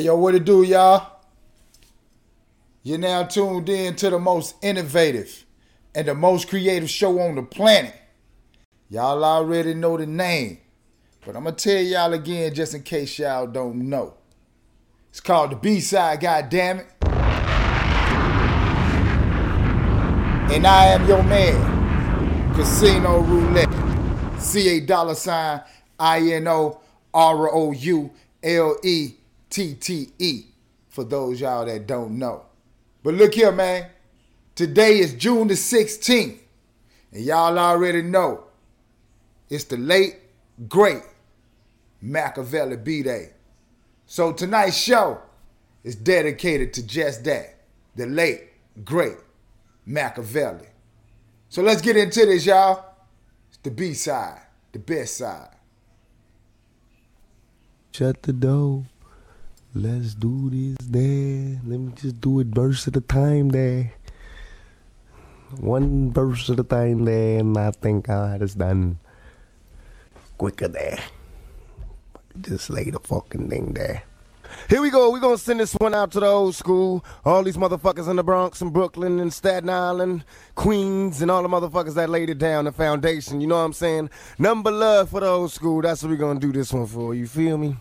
Hey, yo, what it do, y'all? You're now tuned in to the most innovative and the most creative show on the planet. Y'all already know the name, but I'm gonna tell y'all again just in case y'all don't know. It's called the B-side, goddammit. And I am your man, Casino Roulette. C-A dollar sign I-N-O R-O-U-L-E-T-T-E for those y'all that don't know. But look here, man. Today is June the 16th. And y'all already know it's the late, great Makaveli B-Day. So tonight's show is dedicated to just that. The late, great Makaveli. So let's get into this, y'all. It's the B side, the best side. Shut the door. Let's do this there. Let me just do it verse at a time there. One verse at a time there, and I think I had done quicker there. Just lay the fucking thing there. Here we go. We're going to send this one out to the old school. All these motherfuckers in the Bronx and Brooklyn and Staten Island, Queens, and all the motherfuckers that laid it down, the foundation. You know what I'm saying? Number love for the old school. That's what we're going to do this one for. You feel me?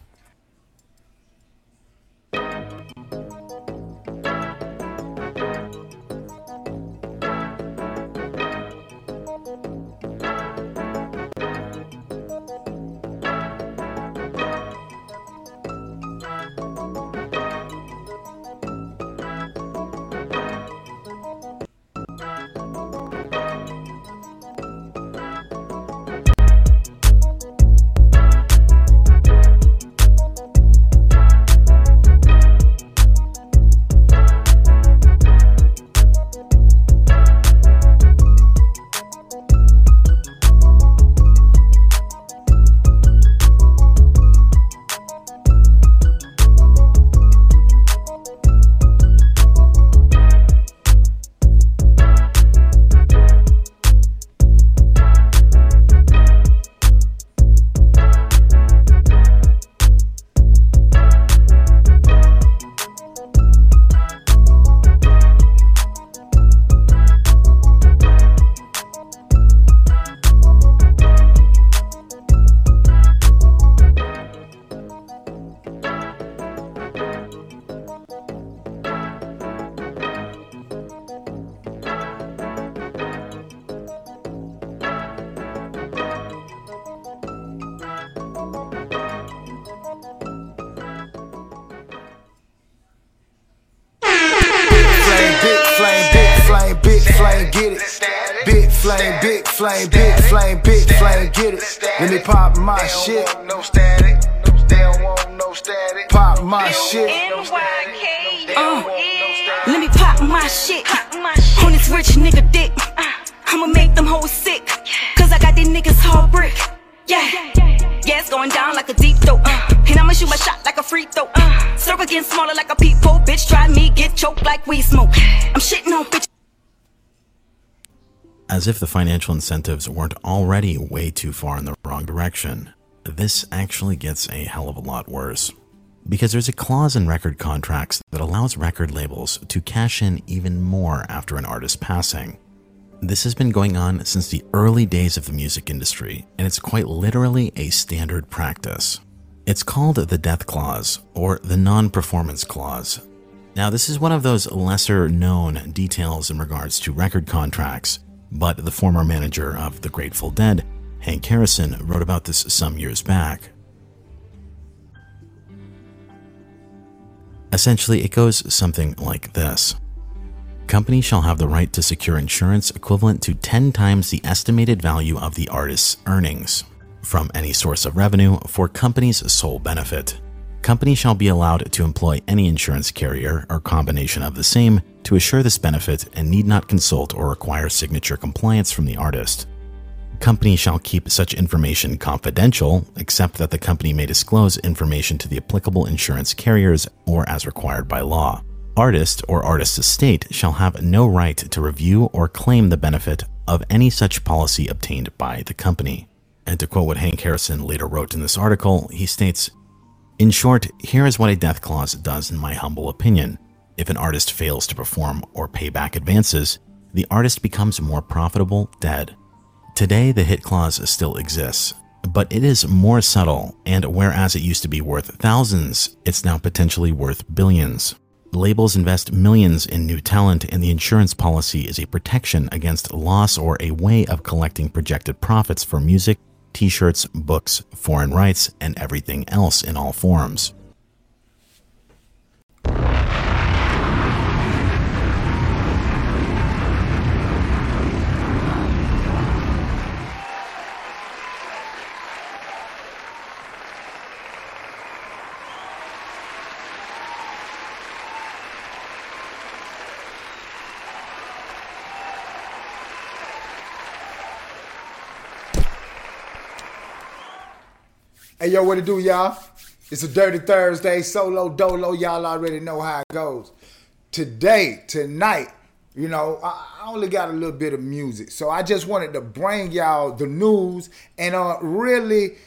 Big flame, get it. Let me pop my shit. As if the financial incentives weren't already way too far in the wrong direction, this actually gets a hell of a lot worse. Because there's a clause in record contracts that allows record labels to cash in even more after an artist's passing. This has been going on since the early days of the music industry, and it's quite literally a standard practice. It's called the death clause, or the non performance clause. Now, this is one of those lesser known details in regards to record contracts, but the former manager of the Grateful Dead, Hank Harrison, wrote about this some years back. Essentially, it goes something like this Company shall have the right to secure insurance equivalent to 10 times the estimated value of the artist's earnings from any source of revenue for company's sole benefit. Company shall be allowed to employ any insurance carrier or combination of the same to assure this benefit and need not consult or require signature compliance from the artist. Company shall keep such information confidential, except that the company may disclose information to the applicable insurance carriers or as required by law. Artist or artist's estate shall have no right to review or claim the benefit of any such policy obtained by the company. And to quote what Hank Harrison later wrote in this article, he states In short, here is what a death clause does in my humble opinion. If an artist fails to perform or pay back advances, the artist becomes more profitable dead. Today, the hit clause still exists, but it is more subtle, and whereas it used to be worth thousands, it's now potentially worth billions. Labels invest millions in new talent, and the insurance policy is a protection against loss or a way of collecting projected profits for music, t shirts, books, foreign rights, and everything else in all forms. Hey, yo, what it do, y'all? It's a Dirty Thursday, solo dolo. Y'all already know how it goes. Today, tonight, you know, I only got a little bit of music. So I just wanted to bring y'all the news and uh, really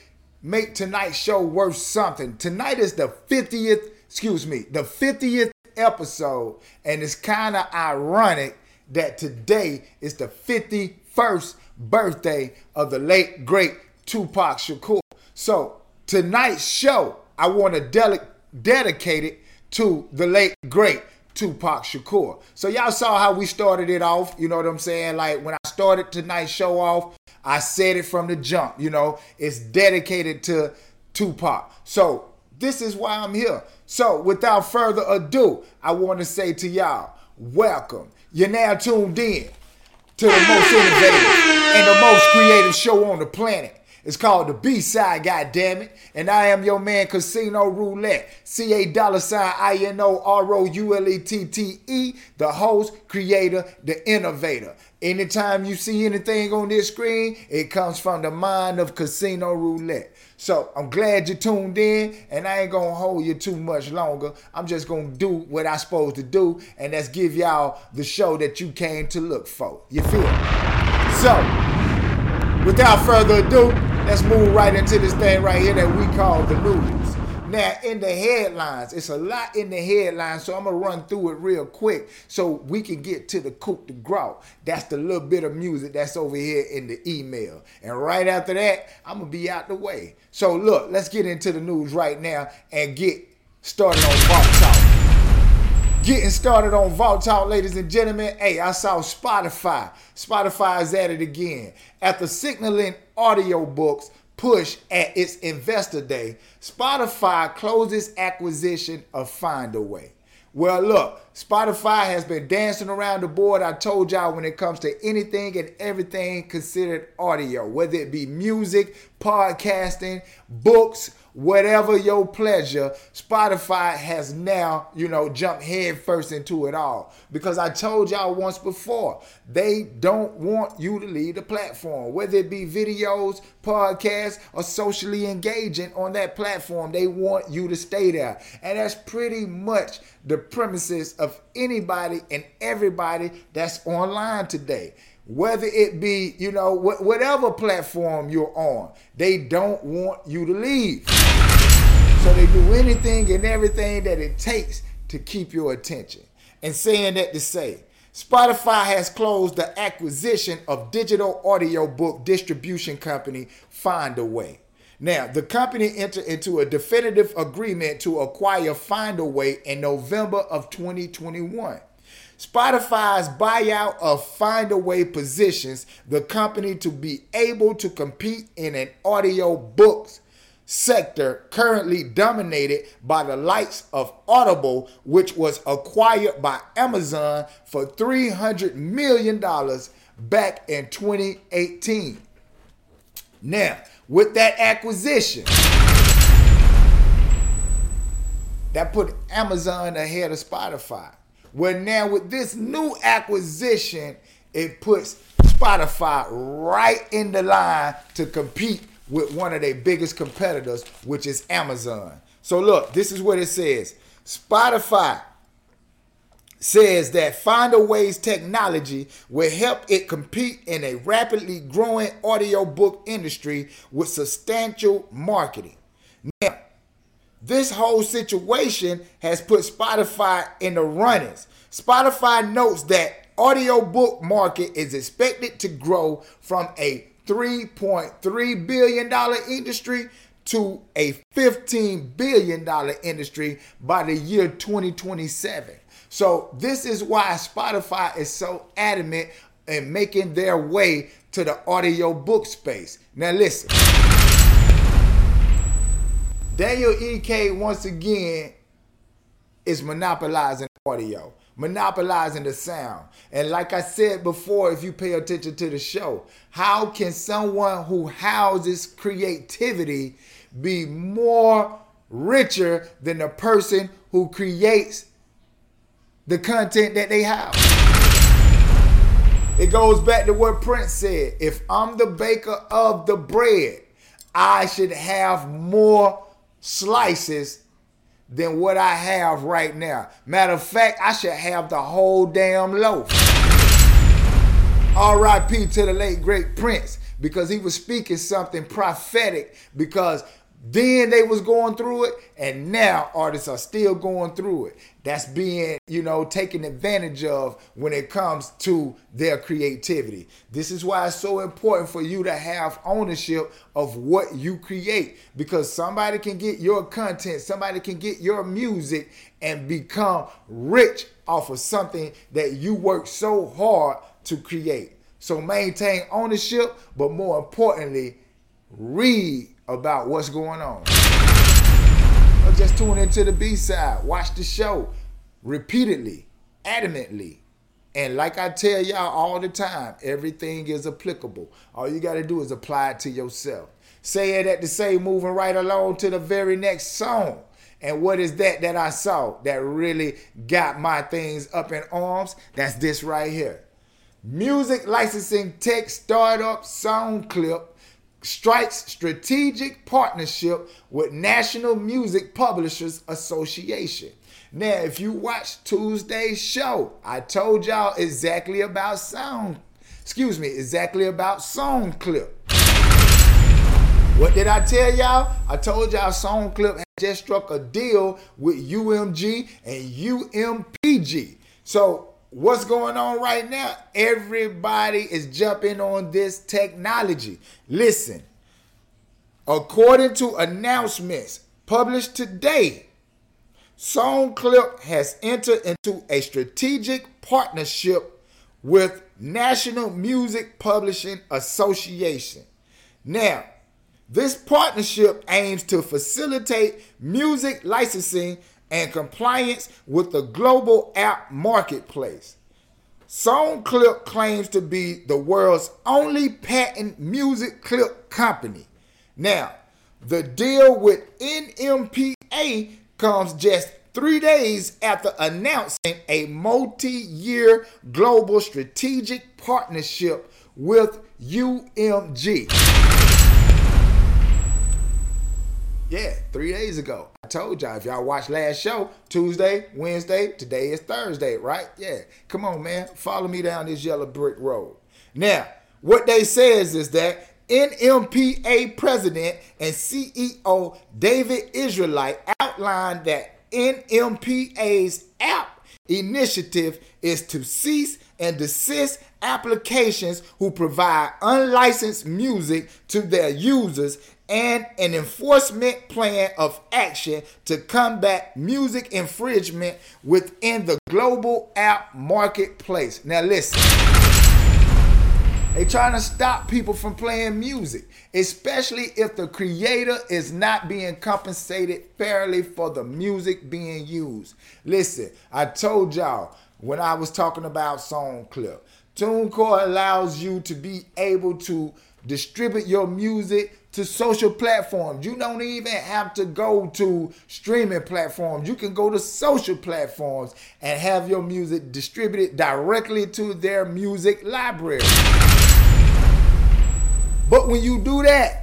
make tonight's show worth something. Tonight is the 50th, excuse me, the 50th episode. And it's kind of ironic that today is the 51st birthday of the late, great Tupac Shakur. So tonight's show, I want to de- dedicate it to the late, great Tupac Shakur. So y'all saw how we started it off. You know what I'm saying? Like when I started tonight's show off, I said it from the jump. You know, it's dedicated to Tupac. So this is why I'm here. So without further ado, I want to say to y'all, welcome. You're now tuned in to the most innovative and the most creative show on the planet. It's called the B side, goddammit. And I am your man, Casino Roulette. C A dollar sign I N O R O U L E T T E, the host, creator, the innovator. Anytime you see anything on this screen, it comes from the mind of Casino Roulette. So I'm glad you tuned in, and I ain't gonna hold you too much longer. I'm just gonna do what I supposed to do, and that's give y'all the show that you came to look for. You feel? Me? So, without further ado, let's move right into this thing right here that we call the news. Now, in the headlines, it's a lot in the headlines, so I'm gonna run through it real quick so we can get to the coup de grace. That's the little bit of music that's over here in the email. And right after that, I'm gonna be out the way. So, look, let's get into the news right now and get started on Vault Talk. Getting started on Vault Talk, ladies and gentlemen. Hey, I saw Spotify. Spotify is at it again. After signaling audiobooks push at its investor day, Spotify closes acquisition of Findaway. Well, look, Spotify has been dancing around the board. I told y'all when it comes to anything and everything considered audio, whether it be music, podcasting, books, whatever your pleasure, Spotify has now, you know, jumped headfirst into it all. Because I told y'all once before, they don't want you to leave the platform, whether it be videos, podcasts, or socially engaging on that platform. They want you to stay there. And that's pretty much the premises of anybody and everybody that's online today whether it be, you know, wh- whatever platform you're on, they don't want you to leave. So they do anything and everything that it takes to keep your attention. And saying that to say, Spotify has closed the acquisition of digital audio book distribution company Findaway. Now, the company entered into a definitive agreement to acquire Findaway in November of 2021. Spotify's buyout of Findaway positions the company to be able to compete in an audio books sector currently dominated by the likes of Audible, which was acquired by Amazon for $300 million back in 2018. Now, with that acquisition, that put Amazon ahead of Spotify. Well, now with this new acquisition, it puts Spotify right in the line to compete with one of their biggest competitors, which is Amazon. So look, this is what it says. Spotify says that Findaway's technology will help it compete in a rapidly growing audiobook industry with substantial marketing. Now, this whole situation has put Spotify in the runnings. Spotify notes that audiobook market is expected to grow from a 3.3 billion dollar industry to a 15 billion dollar industry by the year 2027. So this is why Spotify is so adamant in making their way to the audio book space. Now listen. Daniel Ek once again is monopolizing audio, monopolizing the sound. And like I said before, if you pay attention to the show, how can someone who houses creativity be more richer than the person who creates the content that they have? It goes back to what Prince said. If I'm the baker of the bread, I should have more slices than what I have right now. Matter of fact, I should have the whole damn loaf. R.I.P. to the late great Prince because he was speaking something prophetic because then they was going through it and now artists are still going through it. That's being you know taken advantage of when it comes to their creativity. This is why it's so important for you to have ownership of what you create because somebody can get your content somebody can get your music and become rich off of something that you work so hard to create. So maintain ownership but more importantly read about what's going on. Or just tune into the B side, watch the show repeatedly, adamantly. And like I tell y'all all the time, everything is applicable. All you got to do is apply it to yourself. Say it at the same moving right along to the very next song. And what is that that I saw that really got my things up in arms? That's this right here. Music licensing tech startup sound clip strikes strategic partnership with National Music Publishers Association. Now, if you watch Tuesday's show, I told y'all exactly about sound, excuse me, exactly about SongClip. What did I tell y'all? I told y'all SongClip just struck a deal with UMG and UMPG. So what's going on right now? Everybody is jumping on this technology. Listen, according to announcements published today, SongClip has entered into a strategic partnership with National Music Publishing Association. Now, this partnership aims to facilitate music licensing and compliance with the global app marketplace. SongClip claims to be the world's only patent music clip company. Now, the deal with NMPA comes just three days after announcing a multi year global strategic partnership with UMG. Yeah, three days ago. I told y'all if y'all watched last show, Tuesday, Wednesday, today is Thursday, right? Yeah. Come on, man. Follow me down this yellow brick road. Now, what they says is that NMPA president and CEO David Israelite outlined that NMPA's app initiative is to cease and desist applications who provide unlicensed music to their users and an enforcement plan of action to combat music infringement within the global app marketplace. Now, listen. They trying to stop people from playing music, especially if the creator is not being compensated fairly for the music being used. Listen, I told y'all when I was talking about SongClip, TuneCore allows you to be able to distribute your music to social platforms. You don't even have to go to streaming platforms. You can go to social platforms and have your music distributed directly to their music library. But when you do that,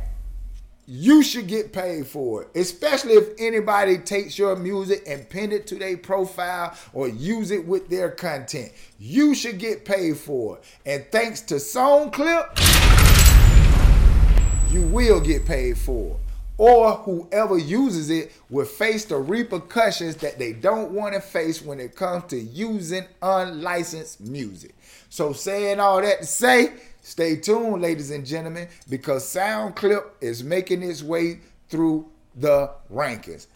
you should get paid for it, especially if anybody takes your music and pin it to their profile or use it with their content. You should get paid for it. And thanks to SongClip, you will get paid for. or whoever uses it will face the repercussions that they don't want to face when it comes to using unlicensed music. So, saying all that to say, stay tuned, ladies and gentlemen, because SoundClip is making its way through the rankings.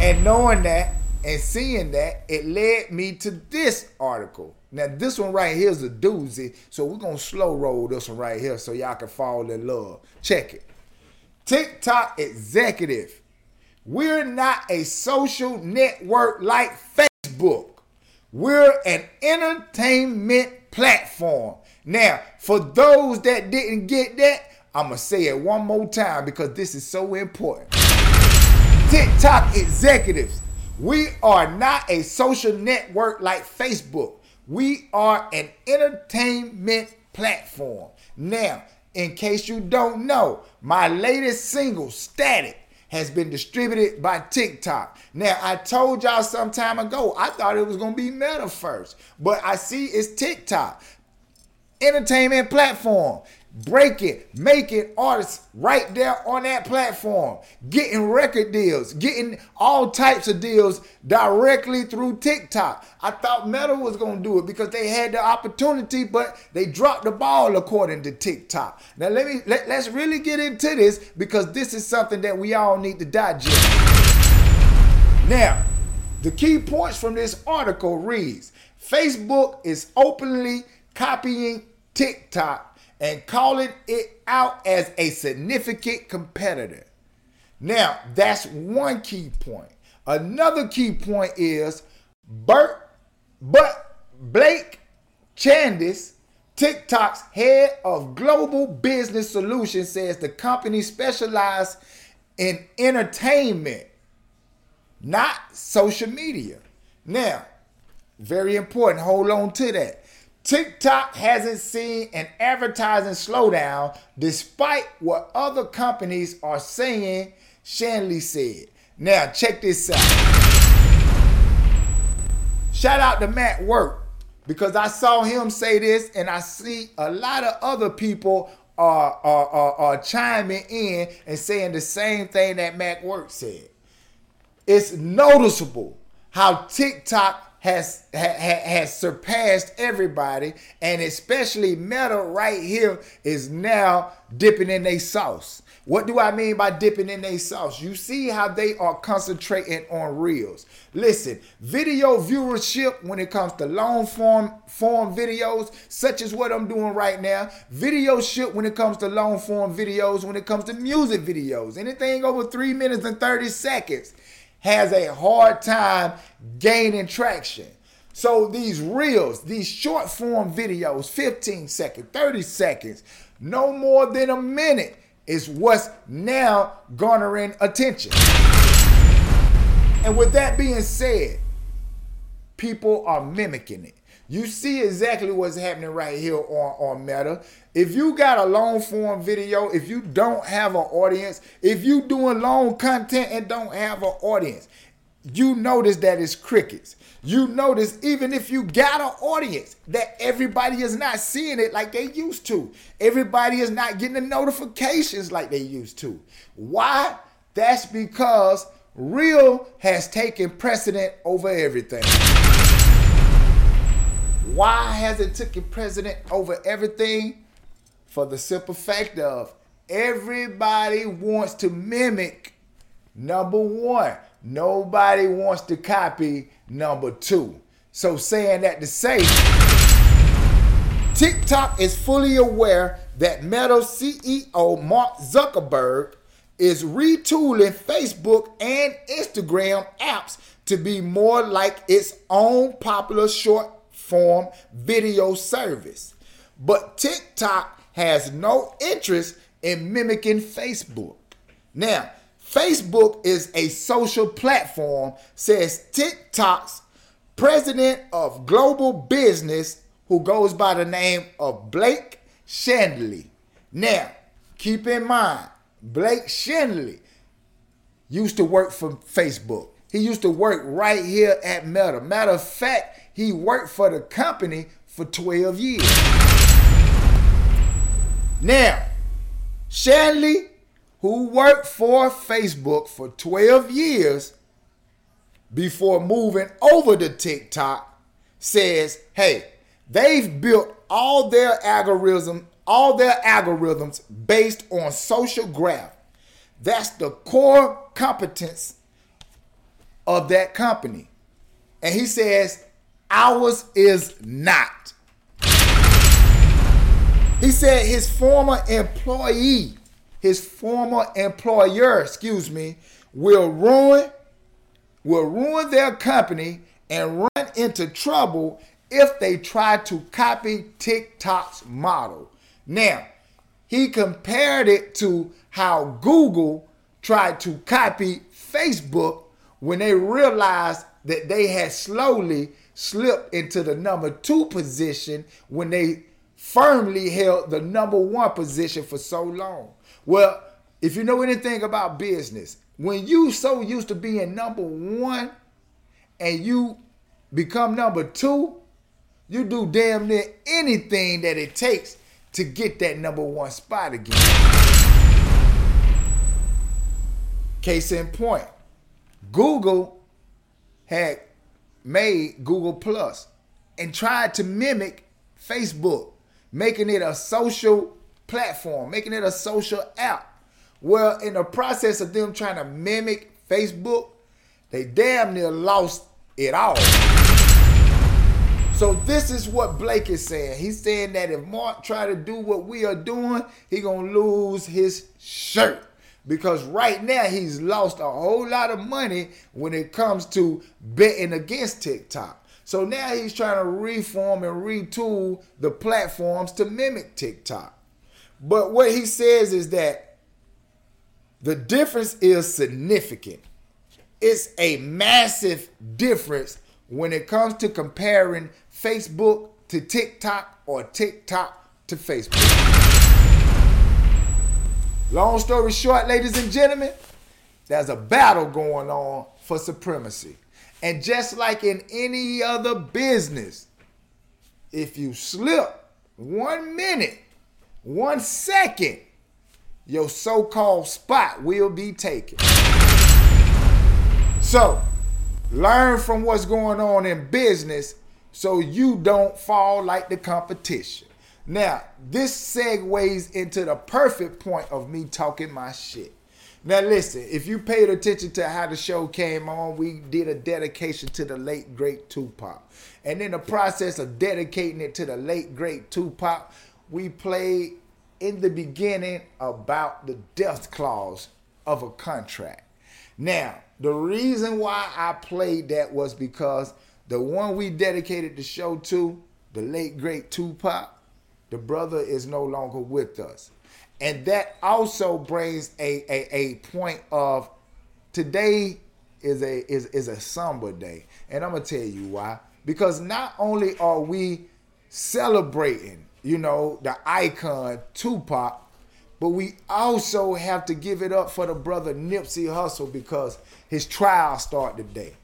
And knowing that and seeing that, it led me to this article. Now, this one right here is a doozy, so we're gonna slow roll this one right here so y'all can fall in love. Check it. TikTok executive. We're not a social network like Facebook. We're an entertainment platform. Now, for those that didn't get that, I'm to say it one more time because this is so important. TikTok executives, we are not a social network like Facebook. We are an entertainment platform. Now, in case you don't know, my latest single, Static, has been distributed by TikTok. Now, I told y'all some time ago, I thought it was going to be Meta first, but I see it's TikTok. Entertainment platform breaking, making artists right there on that platform, getting record deals, getting all types of deals directly through TikTok. I thought Meta was going to do it because they had the opportunity, but they dropped the ball according to TikTok. Now let me let, let's really get into this because this is something that we all need to digest. Now, the key points from this article reads Facebook is openly copying TikTok and calling it out as a significant competitor. Now, that's one key point. Another key point is Bert, but Blake Chandlee, TikTok's head of global business solutions, says the company specializes in entertainment, not social media. Now, very important, hold on to that. TikTok hasn't seen an advertising slowdown despite what other companies are saying, Chandlee said. Now, check this out. Shout out to Matt Work because I saw him say this and I see a lot of other people are, are, are, are chiming in and saying the same thing that Matt Work said. It's noticeable how TikTok has ha, has surpassed everybody, and especially Meta right here is now dipping in their sauce. What do I mean by dipping in their sauce? You see how they are concentrating on reels. Listen, video viewership when it comes to long form form videos, such as what I'm doing right now. Video ship when it comes to long form videos, when it comes to music videos, anything over three minutes and 30 seconds has a hard time gaining traction. So these reels, these short form videos, 15 seconds, 30 seconds, no more than a minute is what's now garnering attention. And with that being said, people are mimicking it. You see exactly what's happening right here on, on Meta. If you got a long form video, if you don't have an audience, if you doing long content and don't have an audience, you notice that it's crickets. You notice even if you got an audience that everybody is not seeing it like they used to. Everybody is not getting the notifications like they used to. Why? That's because real has taken precedent over everything. Why has it taken president over everything? For the simple fact of everybody wants to mimic number one. Nobody wants to copy number two. So saying that to say, TikTok is fully aware that Meta CEO Mark Zuckerberg is retooling Facebook and Instagram apps to be more like its own popular short form video service. But TikTok has no interest in mimicking Facebook. Now, Facebook is a social platform, says TikTok's president of global business, who goes by the name of Blake Chandlee. Now, keep in mind, Blake Chandlee used to work for Facebook. He used to work right here at Meta. Matter of fact, he worked for the company for 12 years. Now, Chandlee who worked for Facebook for 12 years before moving over to TikTok says, hey, they've built all their algorithm, all their algorithms based on social graph. That's the core competence of that company. And he says, ours is not. He said his former employee, his former employer, excuse me, will ruin will ruin their company and run into trouble if they try to copy TikTok's model. Now, he compared it to how Google tried to copy Facebook when they realized that they had slowly slipped into the number two position when they firmly held the number one position for so long. Well, if you know anything about business, when you so used to being number one and you become number two, you do damn near anything that it takes to get that number one spot again. Case in point, Google had made Google Plus and tried to mimic Facebook, making it a social platform, making it a social app. Well, in the process of them trying to mimic Facebook, they damn near lost it all. So this is what Blake is saying. He's saying that if Mark try to do what we are doing, he gonna lose his shirt. Because right now he's lost a whole lot of money when it comes to betting against TikTok. So now he's trying to reform and retool the platforms to mimic TikTok. But what he says is that the difference is significant. It's a massive difference when it comes to comparing Facebook to TikTok or TikTok to Facebook. Long story short, ladies and gentlemen, there's a battle going on for supremacy. And just like in any other business, if you slip one minute, one second, your so called spot will be taken. So, learn from what's going on in business so you don't fall like the competition. Now, this segues into the perfect point of me talking my shit. Now, listen, if you paid attention to how the show came on, we did a dedication to the late, great Tupac. And in the process of dedicating it to the late, great Tupac, we played in the beginning about the death clause of a contract. Now, the reason why I played that was because the one we dedicated the show to, the late great Tupac, the brother is no longer with us. And that also brings a, a, a point of today is a is, is a somber day. And I'm gonna tell you why. Because not only are we celebrating you know, the icon Tupac, but we also have to give it up for the brother Nipsey Hussle because his trial started today.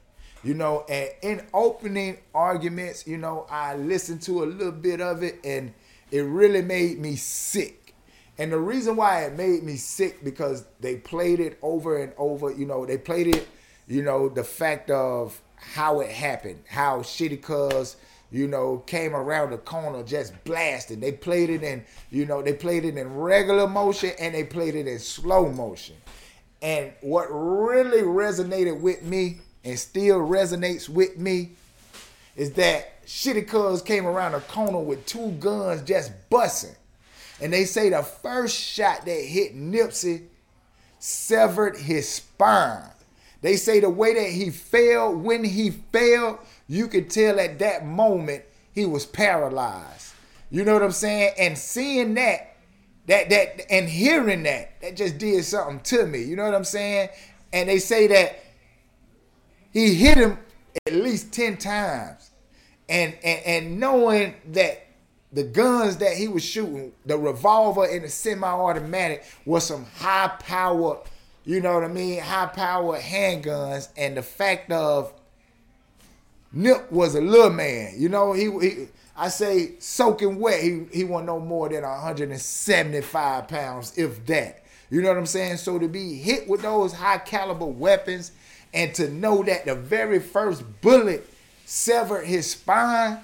You know, and in opening arguments, you know, I listened to a little bit of it and it really made me sick. And the reason why it made me sick because they played it over and over, you know, they played it, you know, the fact of how it happened, how Shitty Cuz you know, came around the corner just blasting. They played it in, you know, they played it in regular motion and they played it in slow motion. And what really resonated with me and still resonates with me is that Shitty Cuz came around the corner with two guns just busting. And they say the first shot that hit Nipsey severed his spine. They say the way that he fell, when he fell, you could tell at that moment he was paralyzed. You know what I'm saying? And seeing that, that that and hearing that, that just did something to me. You know what I'm saying? And they say that he hit him at least 10 times. And and, and knowing that the guns that he was shooting, the revolver and the semi-automatic was some high power, you know what I mean, high power handguns, and the fact of Nip was a little man. You know, he, he I say soaking wet. He he wasn't no more than 175 pounds, if that. You know what I'm saying? So to be hit with those high caliber weapons and to know that the very first bullet severed his spine,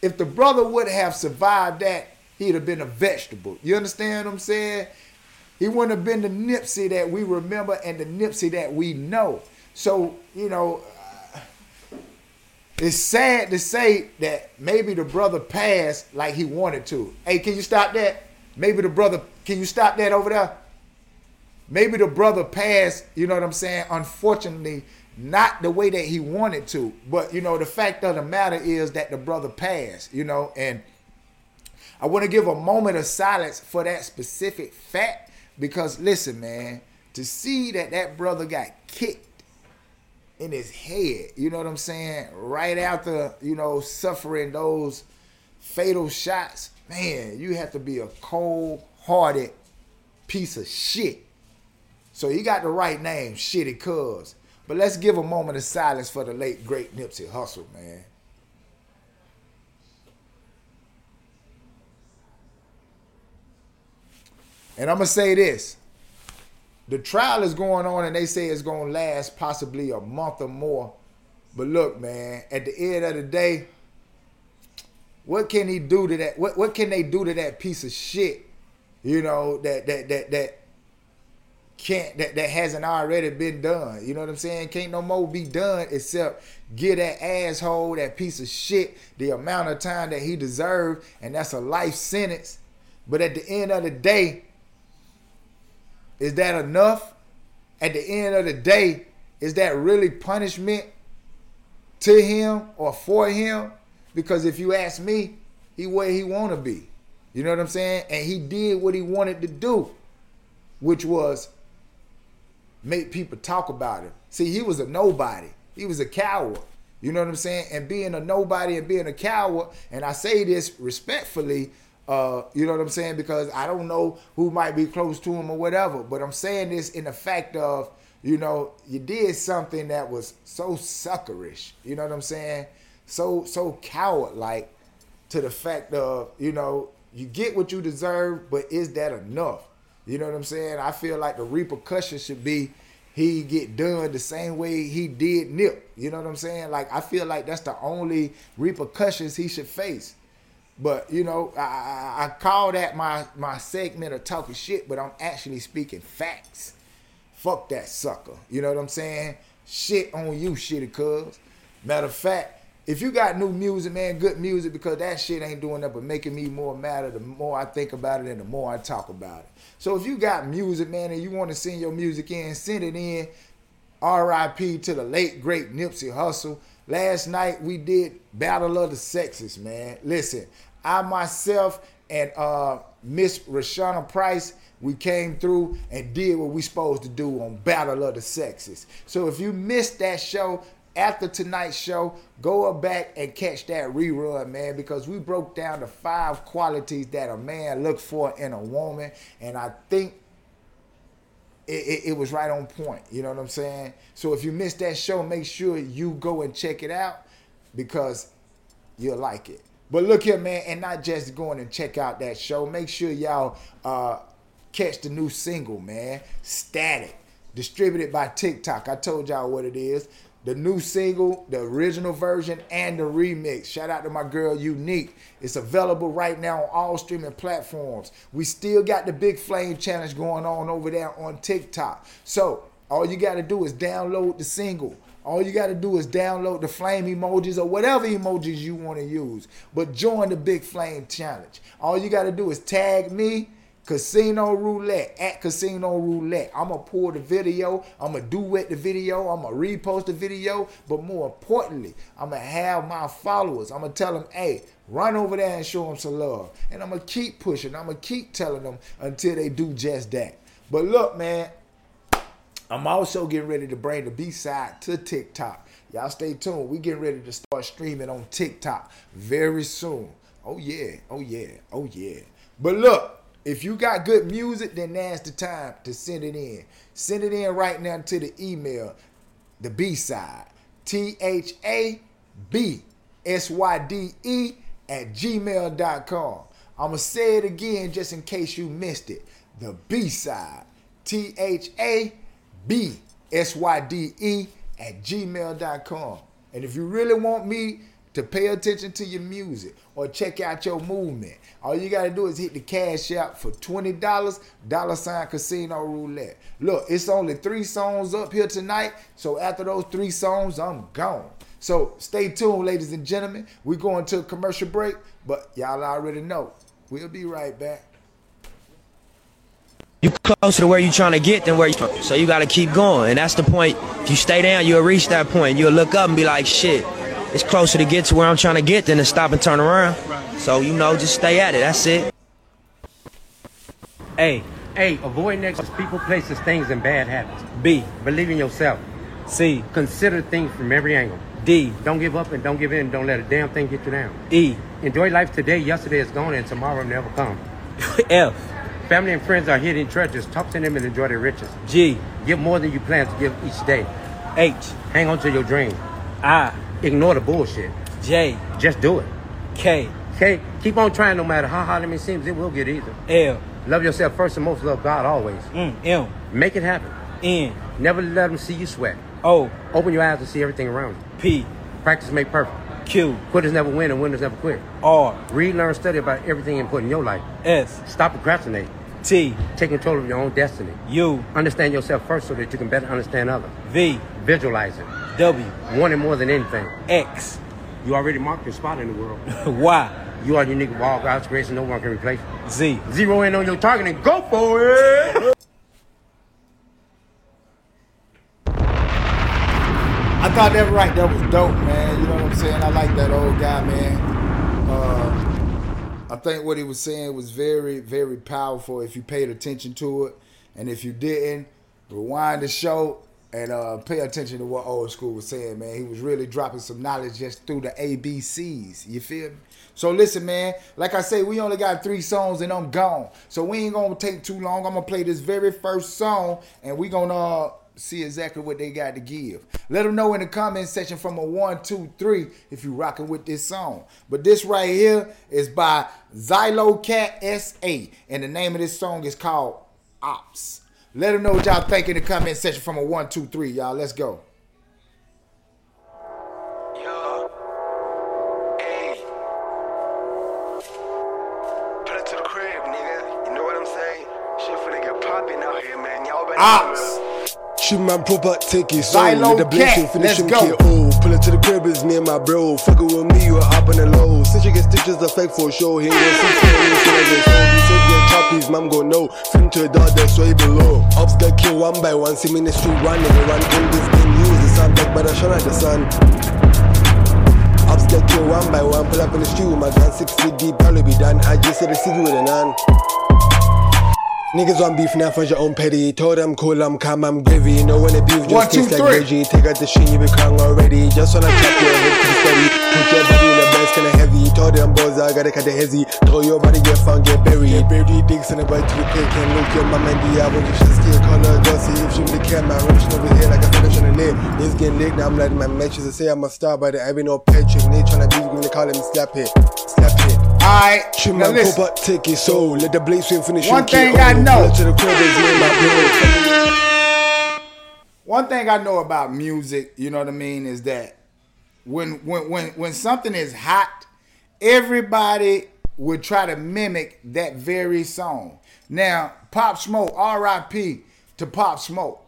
if the brother would have survived that, he'd have been a vegetable. You understand what I'm saying? He wouldn't have been the Nipsey that we remember and the Nipsey that we know. So, you know, uh, it's sad to say that maybe the brother passed like he wanted to. Hey, can you stop that? Maybe the brother, can you stop that over there? Maybe the brother passed, you know what I'm saying? Unfortunately, not the way that he wanted to. But, you know, the fact of the matter is that the brother passed, you know, and I want to give a moment of silence for that specific fact because listen, man, to see that that brother got kicked in his head, you know what I'm saying? Right after, you know, suffering those fatal shots, man, you have to be a cold-hearted piece of shit. So he got the right name, Shitty Cuz. But let's give a moment of silence for the late great Nipsey Hussle, man. And I'm gonna say this. The trial is going on and they say it's gonna last possibly a month or more. But look, man, at the end of the day, what can he do to that? What what can they do to that piece of shit? You know, that that that that can't that, that hasn't already been done. You know what I'm saying? Can't no more be done except get that asshole, that piece of shit, the amount of time that he deserved, and that's a life sentence. But at the end of the day, is that enough? At the end of the day, is that really punishment to him or for him? Because if you ask me, he where he want to be. You know what I'm saying? And he did what he wanted to do, which was make people talk about him. See, he was a nobody. He was a coward. You know what I'm saying? And being a nobody and being a coward, and I say this respectfully, uh, you know what I'm saying? Because I don't know who might be close to him or whatever. But I'm saying this in the fact of, you know, you did something that was so suckerish. You know what I'm saying? So so coward like to the fact of, you know, you get what you deserve, but is that enough? You know what I'm saying? I feel like the repercussions should be he get done the same way he did Nip. You know what I'm saying? Like I feel like that's the only repercussions he should face. But you know, I, I, I call that my my segment of talking shit, but I'm actually speaking facts. Fuck that sucker. You know what I'm saying? Shit on you, shitty cuz. Matter of fact, if you got new music, man, good music, because that shit ain't doing that but making me more madder the more I think about it and the more I talk about it. So if you got music, man, and you want to send your music in, send it in. R.I.P. to the late great Nipsey Hussle. Last night we did Battle of the Sexes, man. Listen, I myself and uh, Miss Rashana Price, we came through and did what we supposed to do on Battle of the Sexes. So if you missed that show, after tonight's show, go back and catch that rerun, man, because we broke down the five qualities that a man look for in a woman, and I think it, it, it, was right on point. You know what I'm saying? So if you missed that show, make sure you go and check it out because you'll like it. But look here, man, and not just going and check out that show. Make sure y'all uh, catch the new single, man, Static, distributed by TikTok. I told y'all what it is the new single, the original version, and the remix. Shout out to my girl Unique. It's available right now on all streaming platforms. We still got the Big Flame Challenge going on over there on TikTok. So all you got to do is download the single. All you got to do is download the flame emojis or whatever emojis you want to use. But join the Big Flame Challenge. All you got to do is tag me Casino Roulette at Casino Roulette. I'm gonna pull the video. I'm gonna do duet the video. I'm gonna repost the video. But more importantly, I'm gonna have my followers. I'm gonna tell them, hey, run over there and show them some love. And I'm gonna keep pushing. I'm gonna keep telling them until they do just that. But look, man, I'm also getting ready to bring the B side to TikTok. Y'all stay tuned. We getting ready to start streaming on TikTok very soon. Oh yeah, oh yeah, oh yeah. But look. If you got good music, then now's the time to send it in. Send it in right now to the email, the B side, T H A B S Y D E at gmail.com. I'm going to say it again just in case you missed it. the B side. T H A B S Y D E at gmail.com. And if you really want me to pay attention to your music or check out your movement, all you gotta do is hit the cash app for $20, dollar dollar sign casino roulette. Look, it's only three songs up here tonight. So after those three songs, I'm gone. So stay tuned, ladies and gentlemen. We're going to a commercial break, but y'all already know. We'll be right back. You closer to where you're trying to get than where you so you gotta keep going. And that's the point. If you stay down, you'll reach that point. You'll look up and be like, shit, it's closer to get to where I'm trying to get than to stop and turn around. So you know, just stay at it. That's it. A. A. Avoid negative people, places, things, and bad habits. B. Believe in yourself. C. Consider things from every angle. D. Don't give up and don't give in. Don't let a damn thing get you down. E. Enjoy life today. Yesterday is gone and tomorrow never comes. F. Family and friends are hidden treasures. Talk to them and enjoy their riches. G. Give more than you plan to give each day. H. Hang on to your dream. I. Ignore the bullshit. J. Just do it. K. K. Keep on trying no matter how hard it seems. It will get easier. L. Love yourself first and most. Love God always. Mm, M. Make it happen. N. Never let them see you sweat. O. Open your eyes to see everything around you. P. Practice make perfect. Q. Quitters never win and winners never quit. R. Read, learn, study about everything important in your life. S. Stop procrastinating. T. Take control of your own destiny. U. Understand yourself first so that you can better understand others. V. Visualize it. W. Want it more than anything. X. You already marked your spot in the world. y. You are unique of all God's grace and no one can replace you. Z. Zero in on your target and go for it. I thought that right, that was dope, man. You know what I'm saying? I like that old guy, man. Uh, I think what he was saying was very, very powerful if you paid attention to it. And if you didn't, rewind the show and uh, pay attention to what old school was saying, man. He was really dropping some knowledge just through the ABCs. You feel me? So listen, man. Like I say, we only got three songs and I'm gone. So we ain't gonna take too long. I'm gonna play this very first song and we gonna uh, see exactly what they got to give. Let them know in the comment section from a one, two, three if you rocking with this song. But this right here is by Xylo Cat SA, and the name of this song is called Ops. Let them know what y'all think in the comment section from a one, two, three, y'all. Let's go. Yo. Hey. Put it to the crib, nigga. You know what I'm saying? Shit finna get poppin' out here, man. Y'all ah. Ops. Shoot man proper take it so Xylo Let the blessing Cat, finish let's him go. Pull it to the crib is near my bro. Fuckin' with me you up on the low. Since you get stitches the fake for show He ain't gonna see shit so I get sold He said get choppies mam go no. Film to a dog that's way below. Ops get killed one by one See me in the street running. Run in this game use the sun, back by the shine at the sun. Ops get killed one by one Pull up in the street with my gun. Six feet deep Probably be done. I just said the city with a nun Niggas on beef now for your own petty. Told them cool, I'm calm, I'm gravy. You know when beef just One, two, tastes like veggie. Take out the shit, you be crying already. Just wanna chop your head steady. Put your body in the best, kinda heavy. Told them boys I gotta cut the hezzy. Throw your body, get found, get buried. Get buried, dicks in the bite to the cake. Can't look your mama and the album. You should still call her Josie. If she really care, my roach over here like a finish on the net. Niggas getting lit, now I'm letting my matches. I say I'm a star, but I be no Patrick. They tryna beat me, they call him slap hit. Slap hit. Alright, now my listen. pop take it so let the blaze swing finish One thing I know. pull up to the crib is near my. One thing I know about music, you know what I mean, is that when when when when something is hot, everybody would try to mimic that very song. Now, Pop Smoke, R.I.P. to Pop Smoke.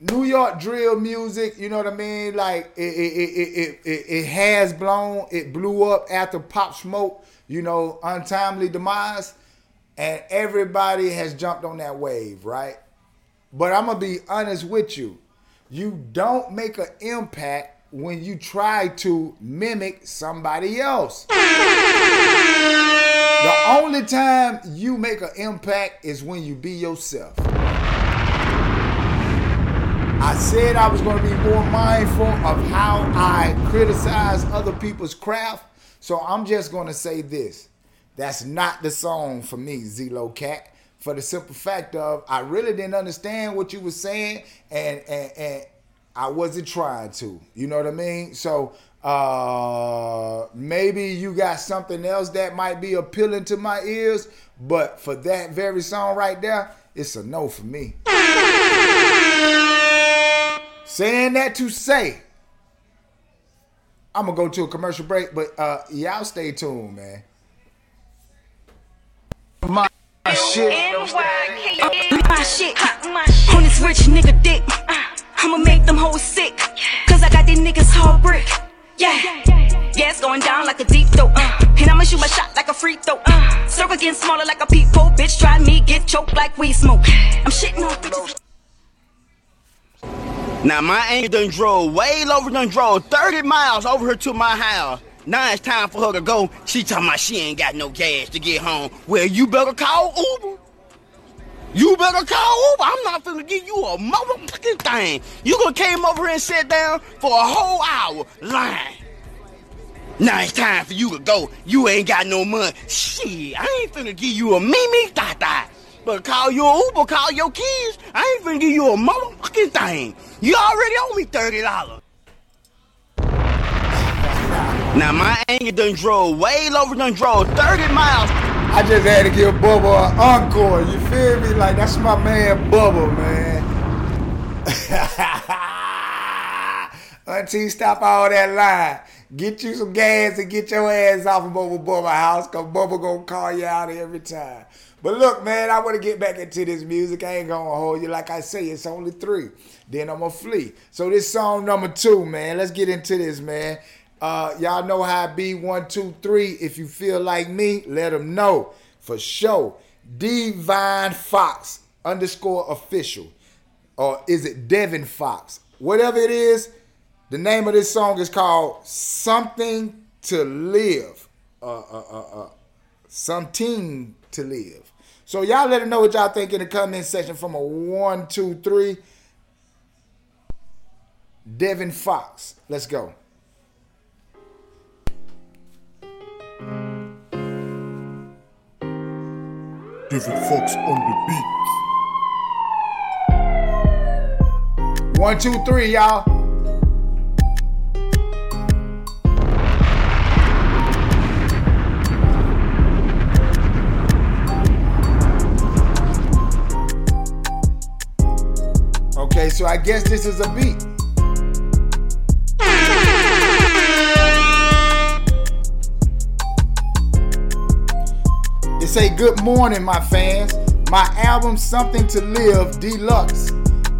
New York drill music, you know what I mean? Like it it, it, it, it, has blown, it blew up after Pop Smoke, you know, untimely demise, and everybody has jumped on that wave, right? But I'm gonna be honest with you. You don't make an impact when you try to mimic somebody else. The only time you make an impact is when you be yourself. I said I was going to be more mindful of how I criticize other people's craft. So I'm just going to say this. That's not the song for me, Zelo Cat. For the simple fact of I really didn't understand what you were saying, and and and I wasn't trying to. You know what I mean? So uh maybe you got something else that might be appealing to my ears, but for that very song right there, it's a no for me. Saying that to say, I'm gonna go to a commercial break, but uh y'all stay tuned, man. Shit. My shit. On this rich nigga dick. I'ma make them hoes sick. Cause I got these niggas hard brick. Yeah. Yeah, it's going down like a deep throat. Uh. And I'ma shoot my shot like a free throw. Uh. Circle getting smaller like a peephole. Bitch, try me, get choked like weed smoke. I'm shitting on bitches. Now my aunt done drove way over done drove 30 miles over here to my house. Now it's time for her to go. She talking about she ain't got no gas to get home. Well, you better call Uber. You better call Uber. I'm not finna give you a motherfucking thing. You gonna came over here and sit down for a whole hour lying. Now it's time for you to go. You ain't got no money. Shit, I ain't finna give you a mimi da. But call your Uber, call your kids. I ain't finna give you a motherfucking thing. You already owe me thirty dollars. Now my anger done drove way over done drove 30 miles. I just had to give Bubba an encore. You feel me? Like that's my man Bubba, man. Auntie, stop all that line. Get you some gas and get your ass off of Bubba Bubba house, cause Bubba gonna call you out every time. But look, man, I want to get back into this music. I ain't gonna hold you. Like I say, it's only three. Then I'm gonna flee. So this song number two, man. Let's get into this, man. Uh, y'all know how I be one, two, three. If you feel like me, let them know for sure. Divine Fox underscore official, or is it Devin Fox? Whatever it is, the name of this song is called "Something to Live." Uh, uh, uh, uh, something to live. So y'all let them know what y'all think in the comment section from a one, two, three. Devin Fox. Let's go. Devin Fox on the beat. One, two, three, y'all. Okay, so I guess this is a beat. Say good morning, my fans. My album Something to Live Deluxe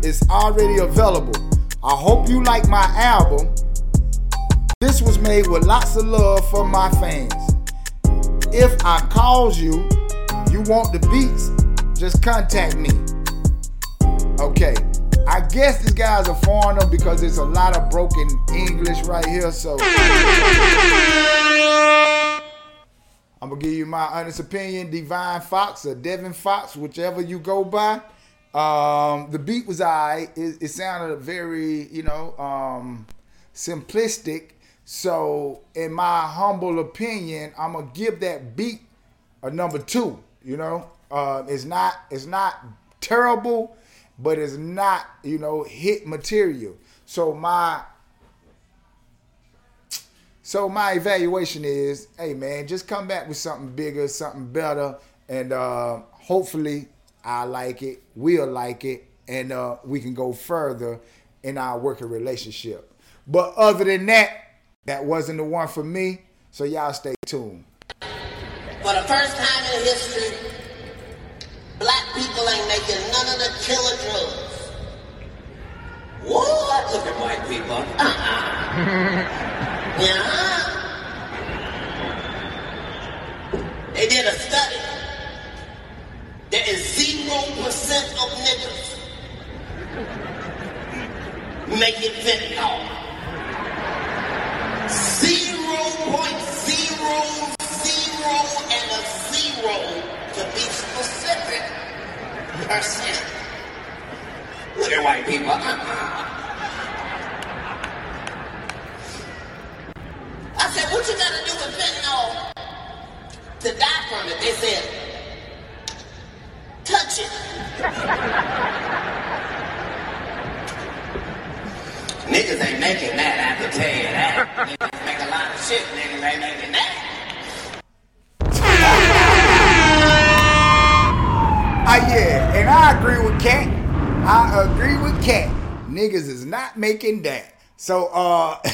is already available. I hope you like my album. This was made with lots of love for my fans. If I calls you, you want the beats, just contact me. Okay, I guess this guy's a foreigner because there's a lot of broken English right here, so. I'm gonna give you my honest opinion. Divine Fox or Devin Fox, whichever you go by. Um, the beat was I. It, it, sounded very, you know, um, simplistic. So, in my humble opinion, I'm gonna give that beat a number two. You know, uh, it's not it's not terrible, but it's not you know hit material. So my so my evaluation is, hey man, just come back with something bigger, something better, and uh, hopefully I like it, we'll like it, and uh, we can go further in our working relationship. But other than that, that wasn't the one for me. So y'all stay tuned. For the first time in history, black people ain't making none of the killer drugs. What? Look at white people. Uh-uh. Yeah. They did a study. There is zero percent of niggas making fentanyl. Zero point zero zero and a zero to be specific percent. Look at white people. Uh-uh. I said, what you got to do with fentanyl to die from it? They said, touch it. Niggas ain't making that, I can tell you that. Niggas make a lot of shit, niggas ain't making that. Ah, yeah, and I agree with Cat. I agree with Cat. Niggas is not making that. So, uh,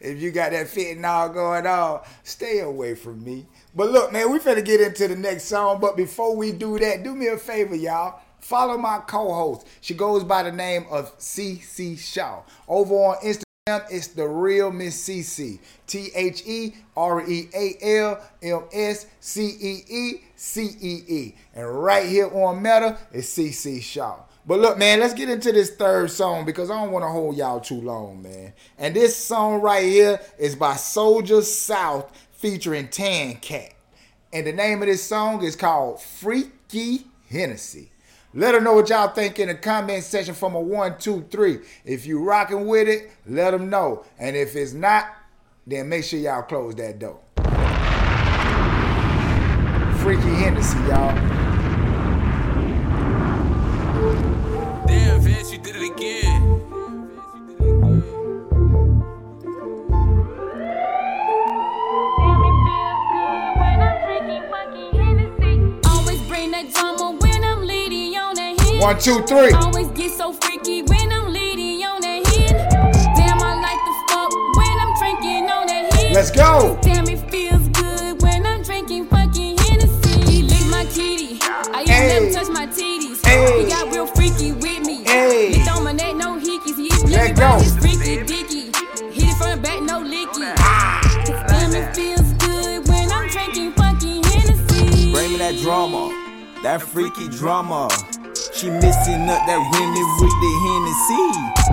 if you got that fentanyl going on, stay away from me. But look, man, we finna get into the next song. But before we do that, do me a favor, y'all. Follow my co-host. She goes by the name of CC Shaw. Over on Instagram, it's the real Miss CC. T H E R E A L M S C E E C E E. And right here on Meta is CC Shaw. But look, man, let's get into this third song because I don't want to hold y'all too long, man. And this song right here is by Soldier South featuring Tan Cat. And the name of this song is called Freaky Hennessy. Let her know what y'all think in the comment section from a one, two, three. If you rocking with it, let them know. And if it's not, then make sure y'all close that door. Freaky Hennessy, y'all. One, two, three. Always get so freaky when I'm leading on that hit. Damn, I like the fuck when I'm drinking on that hit. Let's go. Damn, it feels good when I'm drinking fucking Hennessy. He lick my kitty. I used Hey. never touch my titties. Hey. He got real freaky with me. Hey. He don't that no hickeys. He Let let go. go. His freaky dicky. Hit it from the back, no licky. Ah. Damn, it feels good when I'm drinking fucking Hennessy. Bring me that drama, that freaky drama. She missing up that Remy with the Hennessy.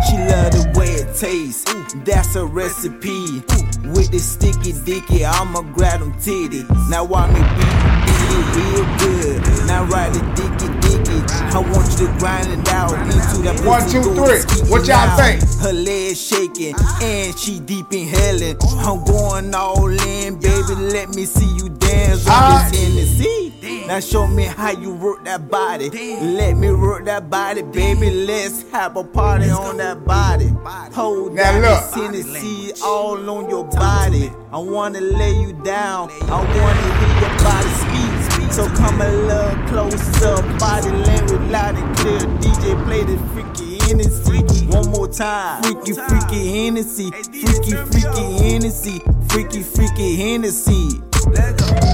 She love the way it tastes. That's a recipe. With the sticky dicky, I'ma grab them titties. Now why me beat it real good? Now ride the dicky dicky. I want you to grind it out into that One, two, three. What y'all think? Her legs shaking and she deep in hellin'. I'm going all in, baby. Let me see you dance Ah. this Hennessy. Now show me how you work that body. Let me work that body, baby. Let's have a party on that body. Hold Now down look. this all on your body. I wanna lay you down. I wanna hear your body speak. So come a little closer. Body language loud and clear. DJ play the freaky Hennessy. One more time. Freaky, freaky Hennessy. Freaky, freaky Hennessy. Freaky, freaky Hennessy. Always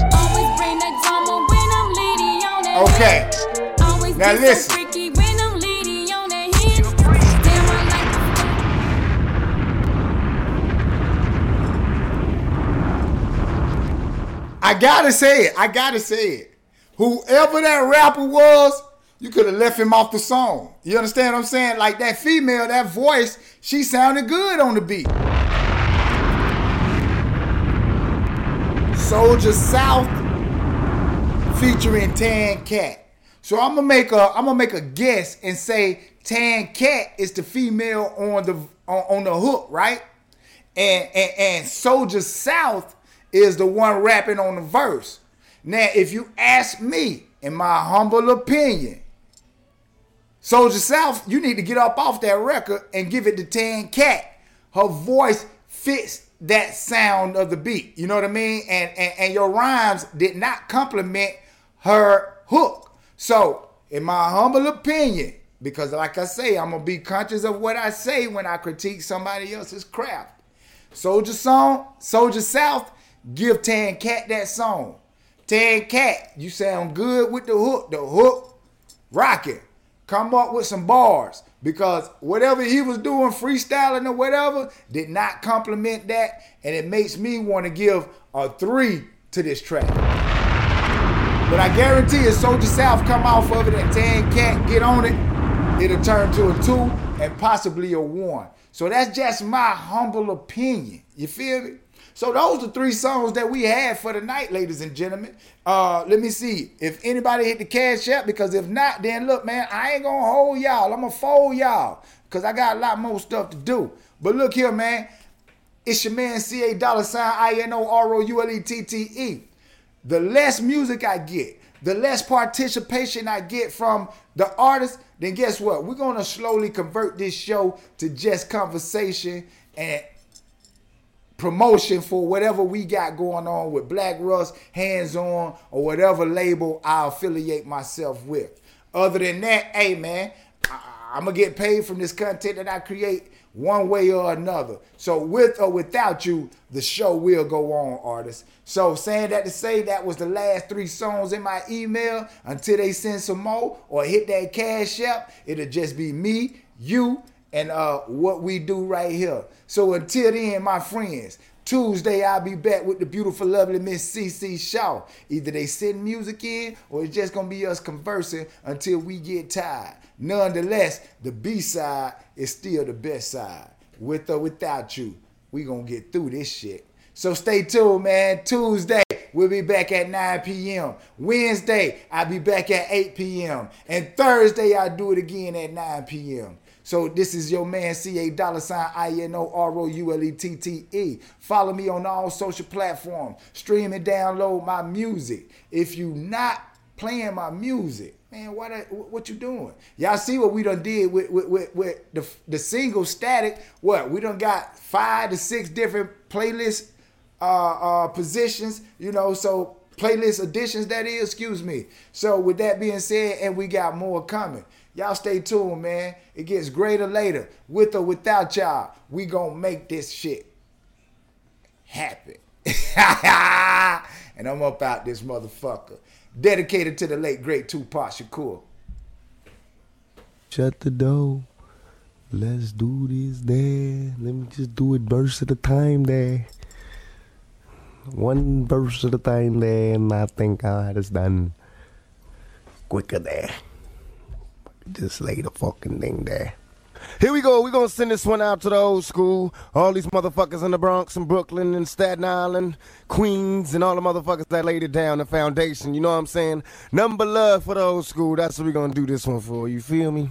hit. Damn, I I gotta say it. I gotta say it. Whoever that rapper was, you could have left him off the song. You understand what I'm saying? Like that female, that voice, she sounded good on the beat. Soldier South featuring Tan Cat. So I'm gonna make a I'm gonna make a guess and say Tan Cat is the female on the on, on the hook, right? And, and and Soldier South is the one rapping on the verse. Now, if you ask me, in my humble opinion, Soldier South, you need to get up off that record and give it to Tan Cat. Her voice fits that sound of the beat. You know what I mean? And and, and your rhymes did not complement her hook. So, in my humble opinion, because like I say, I'm gonna be conscious of what I say when I critique somebody else's craft. Soldier song, Soldier South, give Tan Cat that song. Tan Cat, you sound good with the hook. The hook, rocking. Come up with some bars because whatever he was doing, freestyling or whatever, did not compliment that, and it makes me want to give a three to this track. But I guarantee if Soldier South come off of it and Tan Cat get on it, it'll turn to a two and possibly a one. So that's just my humble opinion. You feel me? So those are three songs that we had for the night, ladies and gentlemen. Uh, let me see if anybody hit the cash app because if not, then look, man, I ain't gonna hold y'all. I'm gonna fold y'all because I got a lot more stuff to do. But look here, man. It's your man CA dollar sign I N O R O U L E T T E. The less music I get, the less participation I get from the artist, then guess what? We're gonna slowly convert this show to just conversation and promotion for whatever we got going on with Black Russ, Hands On, or whatever label I affiliate myself with. Other than that, hey man, I, am gonna get paid from this content that I create one way or another. So with or without you, the show will go on, artists. So saying that to say that was the last three songs in my email until they send some more or hit that cash app, it'll just be me, you, and uh, what we do right here. So until then, my friends, Tuesday I'll be back with the beautiful, lovely Miss CC Shaw. Either they send music in or it's just gonna be us conversing until we get tired. Nonetheless, the B side is still the best side. With or without you, we gonna get through this shit. So stay tuned, man. Tuesday, we'll be back at 9 p.m. Wednesday, I'll be back at 8 p.m. And Thursday, I'll do it again at 9 p.m. So this is your man CA dollar sign I N O R O U L E T T E. Follow me on all social platforms. Stream and download my music. If you not playing my music, man, what what you doing? Y'all see what we done did with with, with, with the the single static. What we done got five to six different playlist uh, uh, positions. You know, so playlist additions that is. Excuse me. So with that being said, and we got more coming. Y'all stay tuned, man. It gets greater later. With or without y'all, we gonna make this shit happen. and I'm up out this motherfucker. Dedicated to the late great Tupac Shakur. Shut the door. Let's do this there. Let me just do it verse at a time there. One verse at a time there, and I think I had it done quicker there. Just lay the fucking thing there. Here we go. We're going to send this one out to the old school. All these motherfuckers in the Bronx and Brooklyn and Staten Island, Queens, and all the motherfuckers that laid it down, the foundation. You know what I'm saying? Number love for the old school. That's what we're going to do this one for. You feel me?